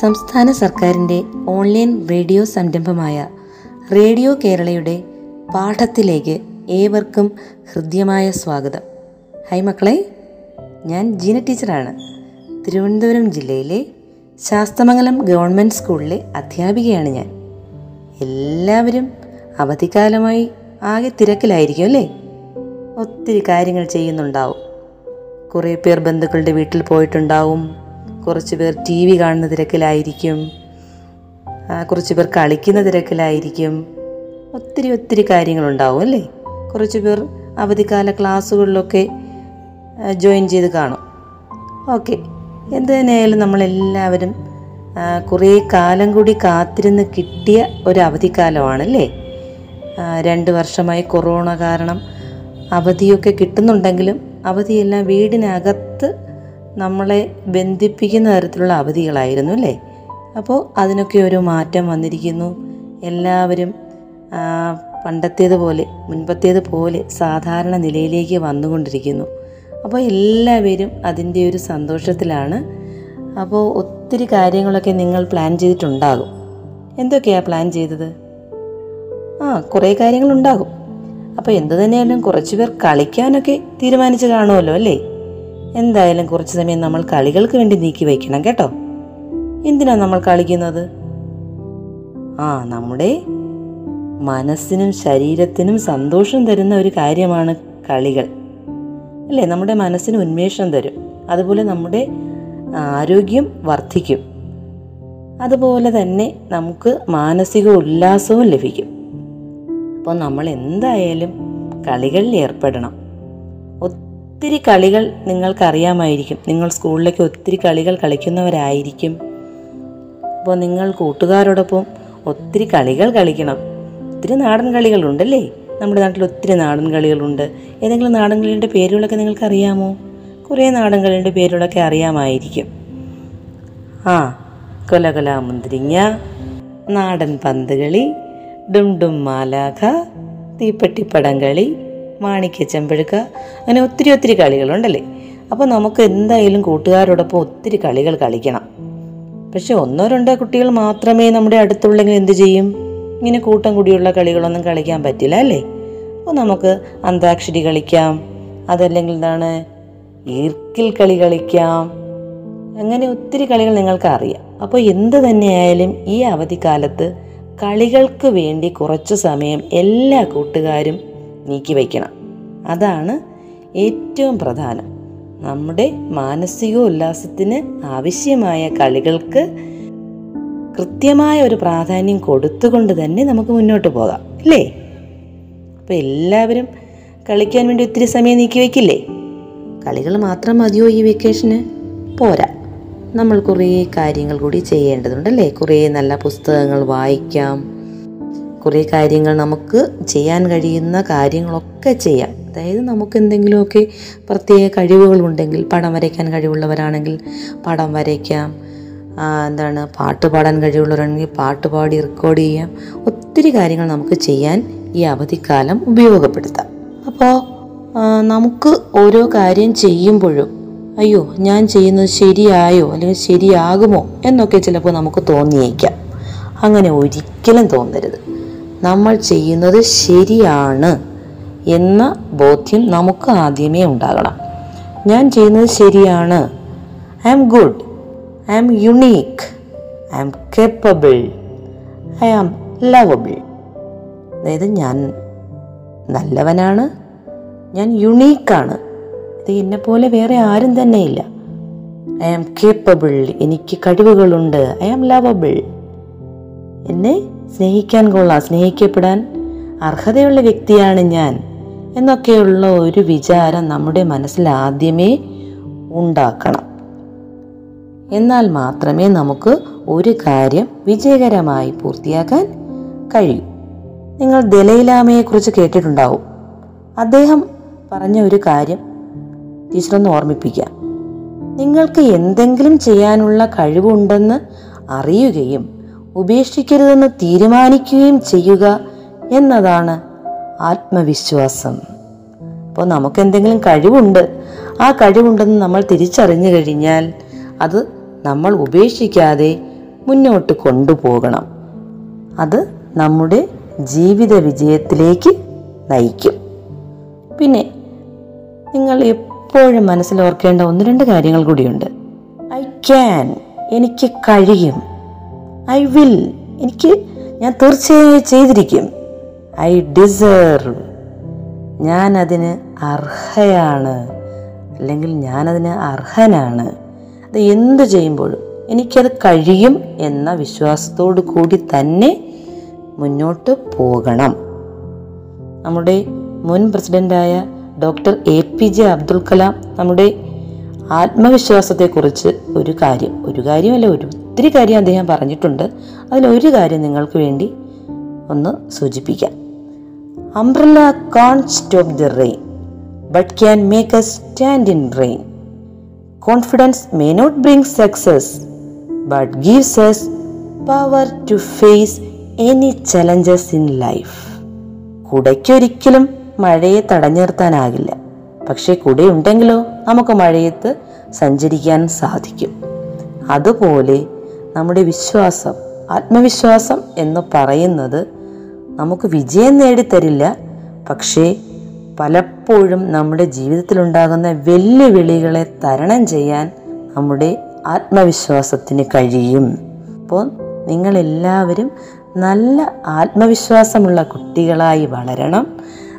സംസ്ഥാന സർക്കാരിന്റെ online radio സംരംഭമായ റേഡിയോ കേരളയുടെ പാഠത്തിലേക്ക് ഏവർക്കും ഹൃദ്യമായ സ്വാഗതം. ഹൈ മക്കളെ ഞാൻ ജീന ടീച്ചറാണ്. തിരുവനന്തപുരം ജില്ലയിലെ ശാസ്തമംഗലം ഗവൺമെന്റ് സ്കൂളിലെ അധ്യാപികയാണ് ഞാൻ. എല്ലാവരും അവധിക്കാലമായി ആകെ തിരക്കിലായിരിക്കും അല്ലേ? ഒത്തിരി കാര്യങ്ങൾ ചെയ്യുന്നുണ്ടാവും. കുറേ പേർ ബന്ധുക്കളുടെ വീട്ടിൽ പോയിട്ടുണ്ടാവും. കുറച്ച് പേർ ടി വി കാണുന്ന തിരക്കിലായിരിക്കും. കുറച്ച് പേർ കളിക്കുന്ന തിരക്കിലായിരിക്കും. ഒത്തിരി ഒത്തിരി കാര്യങ്ങളുണ്ടാവും അല്ലേ? കുറച്ച് പേർ അവധിക്കാല ക്ലാസ്സുകളിലൊക്കെ ജോയിൻ ചെയ്ത് കാണും. ഓക്കെ. എന്ത് തന്നെയായാലും നമ്മളെല്ലാവരും കുറേ കാലം കൂടി കാത്തിരുന്ന് കിട്ടിയ ഒരു അവധിക്കാലമാണല്ലേ രണ്ട് വർഷമായി കൊറോണ കാരണം അവധിയൊക്കെ കിട്ടുന്നുണ്ടെങ്കിലും അവധിയെല്ലാം വീടിനകത്ത് നമ്മളെ ബന്ധിപ്പിക്കുന്ന തരത്തിലുള്ള അവധികളായിരുന്നു അല്ലേ? അപ്പോൾ അതിനൊക്കെ ഒരു മാറ്റം വന്നിരിക്കുന്നു. എല്ലാവരും പണ്ടത്തേതുപോലെ മുൻപത്തേതുപോലെ സാധാരണ നിലയിലേക്ക് വന്നുകൊണ്ടിരിക്കുന്നു. അപ്പോൾ എല്ലാവരും അതിന്റെ ഒരു സന്തോഷത്തിലാണ്. അപ്പോൾ ഒത്തിരി കാര്യങ്ങളൊക്കെ നിങ്ങൾ പ്ലാൻ ചെയ്തിട്ടുണ്ടാകും. എന്തൊക്കെയാണ് പ്ലാൻ ചെയ്തത്? ആ കുറേ കാര്യങ്ങളുണ്ടാകും. അപ്പോൾ എന്തു തന്നെയായാലും കുറച്ച് പേർ കളിക്കാനൊക്കെ തീരുമാനിച്ച് കാണുമല്ലോ അല്ലേ? എന്തായാലും കുറച്ച് സമയം നമ്മൾ കളികൾക്ക് വേണ്ടി നീക്കി വയ്ക്കണം കേട്ടോ. എന്തിനാ നമ്മൾ കളിക്കുന്നത്? ആ നമ്മുടെ മനസ്സിനും ശരീരത്തിനും സന്തോഷം തരുന്ന ഒരു കാര്യമാണ് കളികൾ. അല്ലേ? നമ്മുടെ മനസ്സിന് ഉന്മേഷം തരും. അതുപോലെ നമ്മുടെ ആരോഗ്യം വർദ്ധിക്കും. അതുപോലെ തന്നെ നമുക്ക് മാനസിക ഉല്ലാസവും ലഭിക്കും. അപ്പോൾ നമ്മൾ എന്തായാലും കളികളിൽ ഏർപ്പെടണം. ഒത്തിരി കളികൾ നിങ്ങൾക്കറിയാമായിരിക്കും. നിങ്ങൾ സ്കൂളിലേക്ക് ഒത്തിരി കളികൾ കളിക്കുന്നവരായിരിക്കും. അപ്പോൾ നിങ്ങൾ കൂട്ടുകാരോടൊപ്പം ഒത്തിരി കളികൾ കളിക്കണം. ഒത്തിരി നാടൻ കളികളുണ്ടല്ലേ? നമ്മുടെ നാട്ടിൽ ഒത്തിരി നാടൻ കളികളുണ്ട്. ഏതെങ്കിലും നാടൻ കളികളുടെ പേരുകളൊക്കെ നിങ്ങൾക്ക് അറിയാമോ കുറേ നാടൻ കളികളുടെ പേരുകളൊക്കെ അറിയാമായിരിക്കും. ആ കൊലകൊല മുന്തിരിങ്ങ നാടൻ പന്തുകളി ഡും ഡും മാലാഖ തീപ്പെട്ടിപ്പടം കളി മാണിക്യ ചെമ്പഴുക്ക അങ്ങനെ ഒത്തിരി ഒത്തിരി കളികളുണ്ടല്ലേ? അപ്പോൾ നമുക്ക് എന്തായാലും കൂട്ടുകാരോടൊപ്പം ഒത്തിരി കളികൾ കളിക്കണം. പക്ഷെ ഒന്നോ രണ്ടോ കുട്ടികൾ മാത്രമേ നമ്മുടെ അടുത്തുള്ളെങ്കിൽ എന്ത് ചെയ്യും? ഇങ്ങനെ കൂട്ടം കൂടിയുള്ള കളികളൊന്നും കളിക്കാൻ പറ്റില്ല അല്ലേ? അപ്പോൾ നമുക്ക് അന്താക്ഷരി കളിക്കാം. അതല്ലെങ്കിൽ എന്താണ്? ഈർക്കിൽ കളി കളിക്കാം. അങ്ങനെ ഒത്തിരി കളികൾ നിങ്ങൾക്ക് അറിയാം അപ്പോൾ എന്ത് തന്നെയായാലും ഈ അവധിക്കാലത്ത് കളികൾക്ക് വേണ്ടി കുറച്ച് സമയം എല്ലാ കൂട്ടുകാരും നീക്കി വയ്ക്കണം. അതാണ് ഏറ്റവും പ്രധാനം. നമ്മുടെ മാനസിക ഉല്ലാസത്തിന് ആവശ്യമായ കളികൾക്ക് കൃത്യമായ ഒരു പ്രാധാന്യം കൊടുത്തുകൊണ്ട് തന്നെ നമുക്ക് മുന്നോട്ട് പോകാം അല്ലേ? അപ്പോൾ എല്ലാവരും കളിക്കാൻ വേണ്ടി ഒത്തിരി സമയം നീക്കി വയ്ക്കില്ലേ? കളികൾ മാത്രം മതിയോ ഈ വെക്കേഷന് പോരാ. നമ്മൾ കുറേ കാര്യങ്ങൾ കൂടി ചെയ്യേണ്ടതുണ്ടല്ലേ കുറേ നല്ല പുസ്തകങ്ങൾ വായിക്കാം കുറേ കാര്യങ്ങൾ നമുക്ക് ചെയ്യാൻ കഴിയുന്ന കാര്യങ്ങളൊക്കെ ചെയ്യാം. അതായത് നമുക്ക് എന്തെങ്കിലുമൊക്കെ പ്രത്യേക കഴിവുകളുണ്ടെങ്കിൽ പടം വരയ്ക്കാൻ കഴിവുള്ളവരാണെങ്കിൽ പടം വരയ്ക്കാം. എന്താണ് പാട്ട് പാടാൻ കഴിവുള്ളവരാണെങ്കിൽ പാട്ട് പാടി റെക്കോർഡ് ചെയ്യാം. ഒത്തിരി കാര്യങ്ങൾ നമുക്ക് ചെയ്യാൻ ഈ അവധിക്കാലം ഉപയോഗപ്പെടുത്താം. അപ്പോൾ നമുക്ക് ഓരോ കാര്യം ചെയ്യുമ്പോഴും അയ്യോ ഞാൻ ചെയ്യുന്നത് ശരിയായോ? അല്ലെങ്കിൽ ശരിയാകുമോ? എന്നൊക്കെ ചിലപ്പോൾ നമുക്ക് തോന്നിയേക്കാം. അങ്ങനെ ഒരിക്കലും തോന്നരുത്. നമ്മൾ ചെയ്യുന്നത് ശരിയാണ് എന്ന ബോധ്യം നമുക്ക് ആദ്യമേ ഉണ്ടാകണം. ഞാൻ ചെയ്യുന്നത് ശരിയാണ്. I am good I am unique I am capable I am lovable അതായത് ഞാൻ നല്ലവനാണ്. ഞാൻ യുണീക്കാണ് ഇത് എന്നെ പോലെ വേറെ ആരും തന്നെ ഇല്ല. ഐ ആം കേപ്പബിൾ എനിക്ക് കഴിവുകളുണ്ട്. ഐ ആം ലവബിൾ എന്നെ സ്നേഹിക്കാൻ കൊള്ളാം സ്നേഹിക്കപ്പെടാൻ അർഹതയുള്ള വ്യക്തിയാണ് ഞാൻ എന്നൊക്കെയുള്ള ഒരു വിചാരം നമ്മുടെ മനസ്സിൽ ആദ്യമേ ഉണ്ടാക്കണം. എന്നാൽ മാത്രമേ നമുക്ക് ഒരു കാര്യം വിജയകരമായി പൂർത്തിയാക്കാൻ കഴിയൂ. നിങ്ങൾ ദലൈലാമയെക്കുറിച്ച് കേട്ടിട്ടുണ്ടാവും. അദ്ദേഹം പറഞ്ഞ ഒരു കാര്യം ടീച്ചറൊന്ന് ഓർമ്മിപ്പിക്കാം നിങ്ങൾക്ക് എന്തെങ്കിലും ചെയ്യാനുള്ള കഴിവുണ്ടെന്ന് അറിയുകയും ഉപേക്ഷിക്കരുതെന്ന് തീരുമാനിക്കുകയും ചെയ്യുക എന്നതാണ് ആത്മവിശ്വാസം. അപ്പോൾ നമുക്ക് എന്തെങ്കിലും കഴിവുണ്ട് ആ കഴിവുണ്ടെന്ന് നമ്മൾ തിരിച്ചറിഞ്ഞു കഴിഞ്ഞാൽ അത് നമ്മൾ ഉപേക്ഷിക്കാതെ മുന്നോട്ട് കൊണ്ടുപോകണം. അത് നമ്മുടെ ജീവിത വിജയത്തിലേക്ക് നയിക്കും. പിന്നെ നിങ്ങൾ എപ്പോഴും മനസ്സിൽ ഓർക്കേണ്ട ഒന്ന് രണ്ട് കാര്യങ്ങൾ കൂടിയുണ്ട്. ഐ ക്യാൻ എനിക്ക് കഴിയും. I will. എനിക്ക് ഞാൻ തീർച്ചയായും ചെയ്തിരിക്കും. I deserve. ഞാൻ അതിന് അർഹയാണ്. അല്ലെങ്കിൽ ഞാനതിന് അർഹനാണ്. അത് എന്തു ചെയ്യുമ്പോഴും എനിക്കത് കഴിയും എന്ന വിശ്വാസത്തോടു കൂടി തന്നെ മുന്നോട്ട് പോകണം. നമ്മുടെ മുൻ പ്രസിഡന്റായ doctor A P J Abdul Kalam നമ്മുടെ ആത്മവിശ്വാസത്തെക്കുറിച്ച് ഒരു കാര്യം ഒരു കാര്യമല്ല ഒരു ഒത്തിരി കാര്യം അദ്ദേഹം പറഞ്ഞിട്ടുണ്ട്. അതിലൊരു കാര്യം നിങ്ങൾക്ക് വേണ്ടി ഒന്ന് സൂചിപ്പിക്കാം. Umbrella can't stop the rain but can make a stand in rain confidence may not bring success but gives us power to face any challenges in life കുടയ്ക്കൊരിക്കലും മഴയെ തടഞ്ഞു നിർത്താനാകില്ല പക്ഷേ കുടയുണ്ടെങ്കിലോ നമുക്ക് മഴയത്ത് സഞ്ചരിക്കാൻ സാധിക്കും. അതുപോലെ നമ്മുടെ വിശ്വാസം ആത്മവിശ്വാസം എന്ന് പറയുന്നത് നമുക്ക് വിജയം നേടിത്തരില്ല. പക്ഷേ പലപ്പോഴും നമ്മുടെ ജീവിതത്തിലുണ്ടാകുന്ന വെല്ലുവിളികളെ തരണം ചെയ്യാൻ നമ്മുടെ ആത്മവിശ്വാസത്തിന് കഴിയും. അപ്പോൾ നിങ്ങളെല്ലാവരും നല്ല ആത്മവിശ്വാസമുള്ള കുട്ടികളായി വളരണം.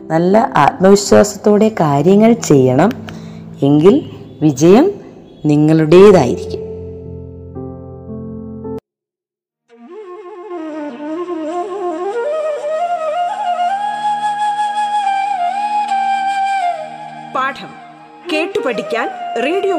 നല്ല ആത്മവിശ്വാസത്തോടെ കാര്യങ്ങൾ ചെയ്യണം. എങ്കിൽ വിജയം നിങ്ങളുടേതായിരിക്കും.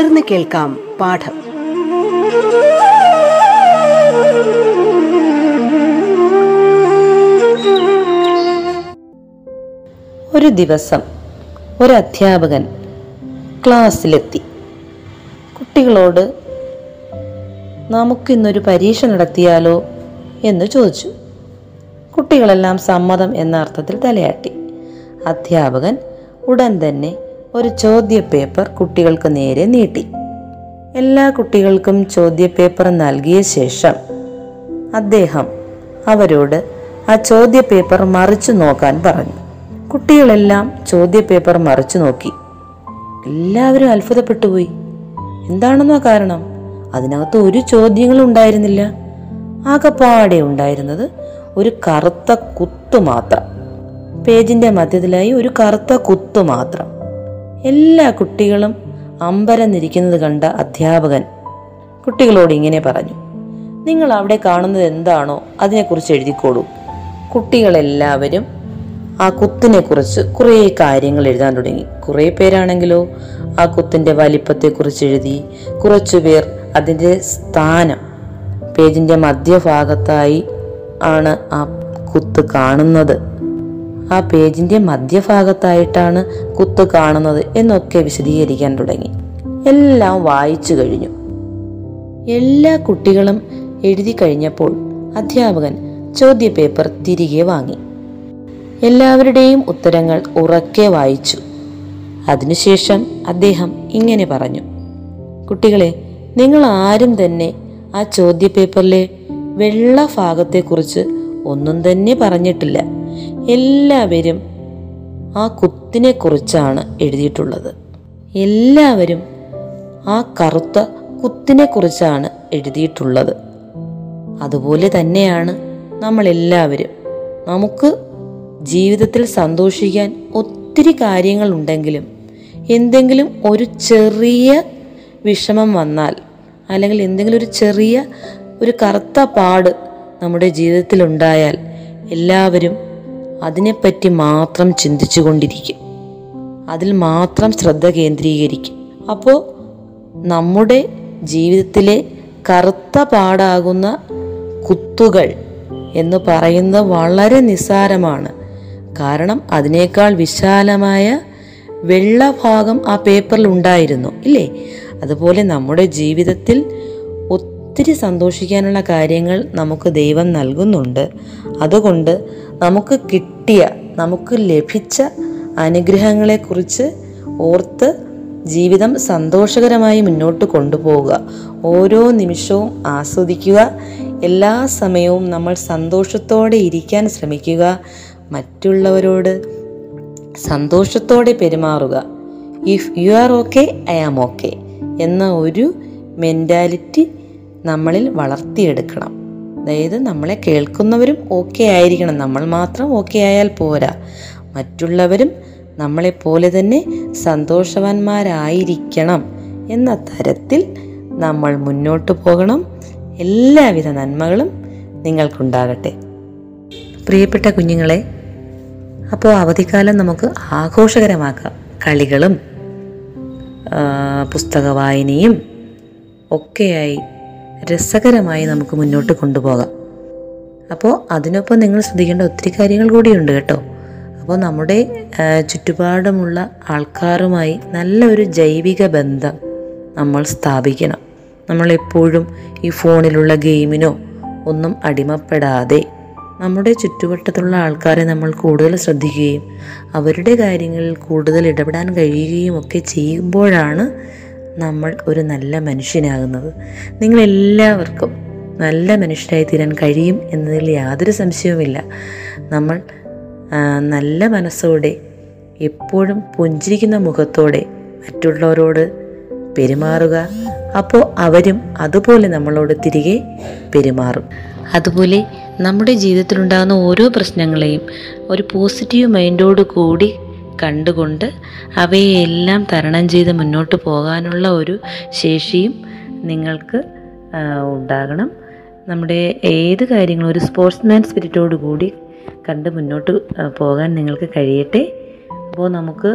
തുടർന്ന് കേൾക്കാം പാഠം. ഒരു ദിവസം ഒരു അധ്യാപകൻ ക്ലാസ്സിലെത്തി. കുട്ടികളോട് നമുക്കിന്നൊരു പരീക്ഷ നടത്തിയാലോ? എന്ന് ചോദിച്ചു. കുട്ടികളെല്ലാം സമ്മതം എന്ന അർത്ഥത്തിൽ തലയാട്ടി. അധ്യാപകൻ ഉടൻ തന്നെ ഒരു ചോദ്യപേപ്പർ കുട്ടികൾക്ക് നേരെ നീട്ടി. എല്ലാ കുട്ടികൾക്കും ചോദ്യപേപ്പർ നൽകിയ ശേഷം അദ്ദേഹം അവരോട് ആ ചോദ്യപേപ്പർ മറിച്ചു നോക്കാൻ പറഞ്ഞു. കുട്ടികളെല്ലാം ചോദ്യപേപ്പർ മറിച്ചു നോക്കി. എല്ലാവരും അത്ഭുതപ്പെട്ടുപോയി. എന്താണെന്നോ കാരണം? അതിനകത്ത് ഒരു ചോദ്യങ്ങളും ഉണ്ടായിരുന്നില്ല. ആകപ്പാടെ ഉണ്ടായിരുന്നത് ഒരു കറുത്ത കുത്തു മാത്രം. പേജിന്റെ മധ്യത്തിലായി ഒരു കറുത്ത കുത്തു മാത്രം. എല്ലാ കുട്ടികളും അമ്പരന്നിരിക്കുന്നത് കണ്ട അധ്യാപകൻ കുട്ടികളോട് ഇങ്ങനെ പറഞ്ഞു നിങ്ങൾ അവിടെ കാണുന്നത് എന്താണോ അതിനെക്കുറിച്ച് എഴുതിക്കോളൂ. കുട്ടികളെല്ലാവരും ആ കുത്തിനെക്കുറിച്ച് കുറേ കാര്യങ്ങൾ എഴുതാൻ തുടങ്ങി. കുറേ പേരാണെങ്കിലോ ആ കുത്തിന്റെ വലിപ്പത്തെക്കുറിച്ച് എഴുതി കുറച്ചു പേർ അതിന്റെ സ്ഥാനം പേജിന്റെ മധ്യഭാഗത്തായി ആണ് ആ കുത്ത് കാണുന്നത്. ആ പേജിന്റെ മധ്യഭാഗത്തായിട്ടാണ് കുത്ത് കാണുന്നത് എന്നൊക്കെ വിശദീകരിക്കാൻ തുടങ്ങി. എല്ലാം വായിച്ചു കഴിഞ്ഞു. എല്ലാ കുട്ടികളും എഴുതി കഴിഞ്ഞപ്പോൾ അധ്യാപകൻ ചോദ്യപേപ്പർ തിരികെ വാങ്ങി. എല്ലാവരുടെയും ഉത്തരങ്ങൾ ഉറക്കെ വായിച്ചു. അതിനുശേഷം അദ്ദേഹം ഇങ്ങനെ പറഞ്ഞു. കുട്ടികളെ നിങ്ങൾ ആരും തന്നെ ആ ചോദ്യപേപ്പറിലെ വെള്ള ഭാഗത്തെക്കുറിച്ച് ഒന്നും തന്നെ പറഞ്ഞിട്ടില്ല. എല്ലാവരും ആ കുത്തിനെ കുറിച്ചാണ് എഴുതിയിട്ടുള്ളത്. എല്ലാവരും ആ കറുത്ത കുത്തിനെ കുറിച്ചാണ് എഴുതിയിട്ടുള്ളത്. അതുപോലെ തന്നെയാണ് നമ്മളെല്ലാവരും. നമുക്ക് ജീവിതത്തിൽ സന്തോഷിക്കാൻ ഒത്തിരി കാര്യങ്ങളുണ്ടെങ്കിലും എന്തെങ്കിലും ഒരു ചെറിയ വിഷമം വന്നാൽ അല്ലെങ്കിൽ എന്തെങ്കിലും ഒരു ചെറിയ ഒരു കറുത്ത പാട് നമ്മുടെ ജീവിതത്തിൽ ഉണ്ടായാൽ എല്ലാവരും അതിനെപ്പറ്റി മാത്രം ചിന്തിച്ചു കൊണ്ടിരിക്കും. അതിൽ മാത്രം ശ്രദ്ധ കേന്ദ്രീകരിക്കും. അപ്പോൾ നമ്മുടെ ജീവിതത്തിലെ കറുത്ത പാടാകുന്ന കുത്തുകൾ എന്ന് പറയുന്നത് വളരെ നിസ്സാരമാണ്. കാരണം അതിനേക്കാൾ വിശാലമായ വെള്ളഭാഗം ആ പേപ്പറിൽ ഉണ്ടായിരുന്നു ഇല്ലേ? അതുപോലെ നമ്മുടെ ജീവിതത്തിൽ ഒത്തിരി സന്തോഷിക്കാനുള്ള കാര്യങ്ങൾ നമുക്ക് ദൈവം നൽകുന്നുണ്ട്. അതുകൊണ്ട് നമുക്ക് കിട്ടിയ നമുക്ക് ലഭിച്ച അനുഗ്രഹങ്ങളെക്കുറിച്ച് ഓർത്ത് ജീവിതം സന്തോഷകരമായി മുന്നോട്ട് കൊണ്ടുപോവുക. ഓരോ നിമിഷവും ആസ്വദിക്കുക. എല്ലാ സമയവും നമ്മൾ സന്തോഷത്തോടെ ഇരിക്കാൻ ശ്രമിക്കുക. മറ്റുള്ളവരോട് സന്തോഷത്തോടെ പെരുമാറുക. If you are okay I am okay എന്ന ഒരു മെന്റാലിറ്റി നമ്മളിൽ വളർത്തിയെടുക്കണം. അതായത് നമ്മളെ കേൾക്കുന്നവരും ഓക്കെ ആയിരിക്കണം. നമ്മൾ മാത്രം ഓക്കെ ആയാൽ പോരാ. മറ്റുള്ളവരും നമ്മളെപ്പോലെ തന്നെ സന്തോഷവാന്മാരായിരിക്കണം എന്ന തരത്തിൽ നമ്മൾ മുന്നോട്ട് പോകണം. എല്ലാവിധ നന്മകളും നിങ്ങൾക്കുണ്ടാകട്ടെ. പ്രിയപ്പെട്ട കുഞ്ഞുങ്ങളെ അപ്പോൾ അവധിക്കാലം നമുക്ക് ആഘോഷകരമാക്കാം. കളികളും പുസ്തക വായനയും ഒക്കെയായി രസകരമായി നമുക്ക് മുന്നോട്ട് കൊണ്ടുപോകാം. അപ്പോൾ അതിനൊപ്പം നിങ്ങൾ ശ്രദ്ധിക്കേണ്ട ഒത്തിരി കാര്യങ്ങൾ കൂടിയുണ്ട് കേട്ടോ. അപ്പോൾ നമ്മുടെ ചുറ്റുപാടുമുള്ള ആൾക്കാരുമായി നല്ലൊരു ജൈവിക ബന്ധം നമ്മൾ സ്ഥാപിക്കണം. നമ്മളെപ്പോഴും ഈ ഫോണിലുള്ള ഗെയിമിനോ ഒന്നും അടിമപ്പെടാതെ നമ്മുടെ ചുറ്റുവട്ടത്തുള്ള ആൾക്കാരെ നമ്മൾ കൂടുതൽ ശ്രദ്ധിക്കുകയും അവരുടെ കാര്യങ്ങളിൽ കൂടുതൽ ഇടപെടാൻ കഴിയുകയും ഒക്കെ ചെയ്യുമ്പോഴാണ് നമ്മൾ ഒരു നല്ല മനുഷ്യനാകുന്നത്. നിങ്ങളെല്ലാവർക്കും നല്ല മനുഷ്യരായി തീരാൻ കഴിയും എന്നതിൽ യാതൊരു സംശയവുമില്ല. നമ്മൾ നല്ല മനസ്സോടെ എപ്പോഴും പുഞ്ചിരിക്കുന്ന മുഖത്തോടെ മറ്റുള്ളവരോട് പെരുമാറുക. അപ്പോൾ അവരും അതുപോലെ നമ്മളോട് തിരികെ പെരുമാറും. അതുപോലെ നമ്മുടെ ജീവിതത്തിലുണ്ടാകുന്ന ഓരോ പ്രശ്നങ്ങളെയും ഒരു പോസിറ്റീവ് മൈൻഡോട് കൂടി കണ്ടുകൊണ്ട് അവയെല്ലാം തരണം ചെയ്ത് മുന്നോട്ട് പോകാനുള്ള ഒരു ശേഷിയും നിങ്ങൾക്ക് ഉണ്ടാകണം. നമ്മുടെ ഏത് കാര്യങ്ങളും ഒരു സ്പോർട്സ്മാൻ സ്പിരിറ്റോട് കൂടി കണ്ട് മുന്നോട്ട് പോകാൻ നിങ്ങൾക്ക് കഴിയട്ടെ. അപ്പോൾ നമുക്ക്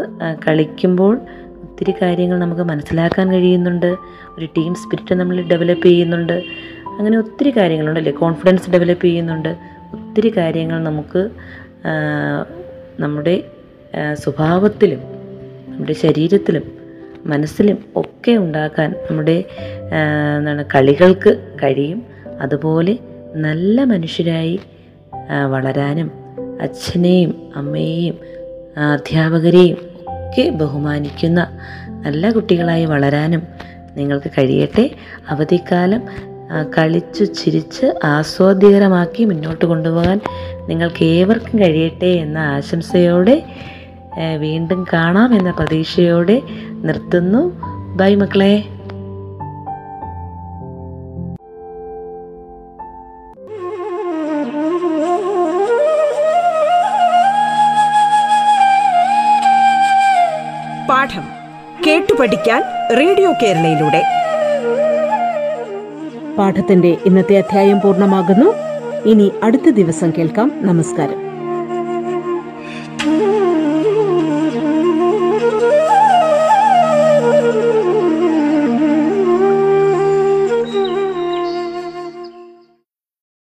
കളിക്കുമ്പോൾ ഒത്തിരി കാര്യങ്ങൾ നമുക്ക് മനസ്സിലാക്കാൻ കഴിയുന്നുണ്ട്. ഒരു ടീം സ്പിരിറ്റ് നമ്മൾ ഡെവലപ്പ് ചെയ്യുന്നുണ്ട്. അങ്ങനെ ഒത്തിരി കാര്യങ്ങളുണ്ടല്ലേ? കോൺഫിഡൻസ് ഡെവലപ്പ് ചെയ്യുന്നുണ്ട്. ഒത്തിരി കാര്യങ്ങൾ നമുക്ക് നമ്മുടെ സ്വഭാവത്തിലും നമ്മുടെ ശരീരത്തിലും മനസ്സിലും ഒക്കെ ഉണ്ടാക്കാൻ നമ്മുടെ എന്താണ് കളികൾക്ക് കഴിയും. അതുപോലെ നല്ല മനുഷ്യരായി വളരാനും അച്ഛനെയും അമ്മയെയും അധ്യാപകരെയും ഒക്കെ ബഹുമാനിക്കുന്ന നല്ല കുട്ടികളായി വളരാനും നിങ്ങൾക്ക് കഴിയട്ടെ. അവധിക്കാലം കളിച്ചു ചിരിച്ച് ആസ്വാദ്യകരമാക്കി മുന്നോട്ട് കൊണ്ടുപോകാൻ നിങ്ങൾക്ക് ഏവർക്കും കഴിയട്ടെ എന്ന ആശംസയോടെ വീണ്ടും കാണാം എന്ന പ്രതീക്ഷയോടെ നിർത്തുന്നു. ബൈ മക്കളെ. പാഠം കേട്ടു പഠിക്കാൻ റേഡിയോ കേരളയിലൂടെ. പാഠത്തിന്റെ ഇന്നത്തെ അധ്യായം പൂർണമാകുന്നു. ഇനി അടുത്ത ദിവസം കേൾക്കാം. നമസ്കാരം.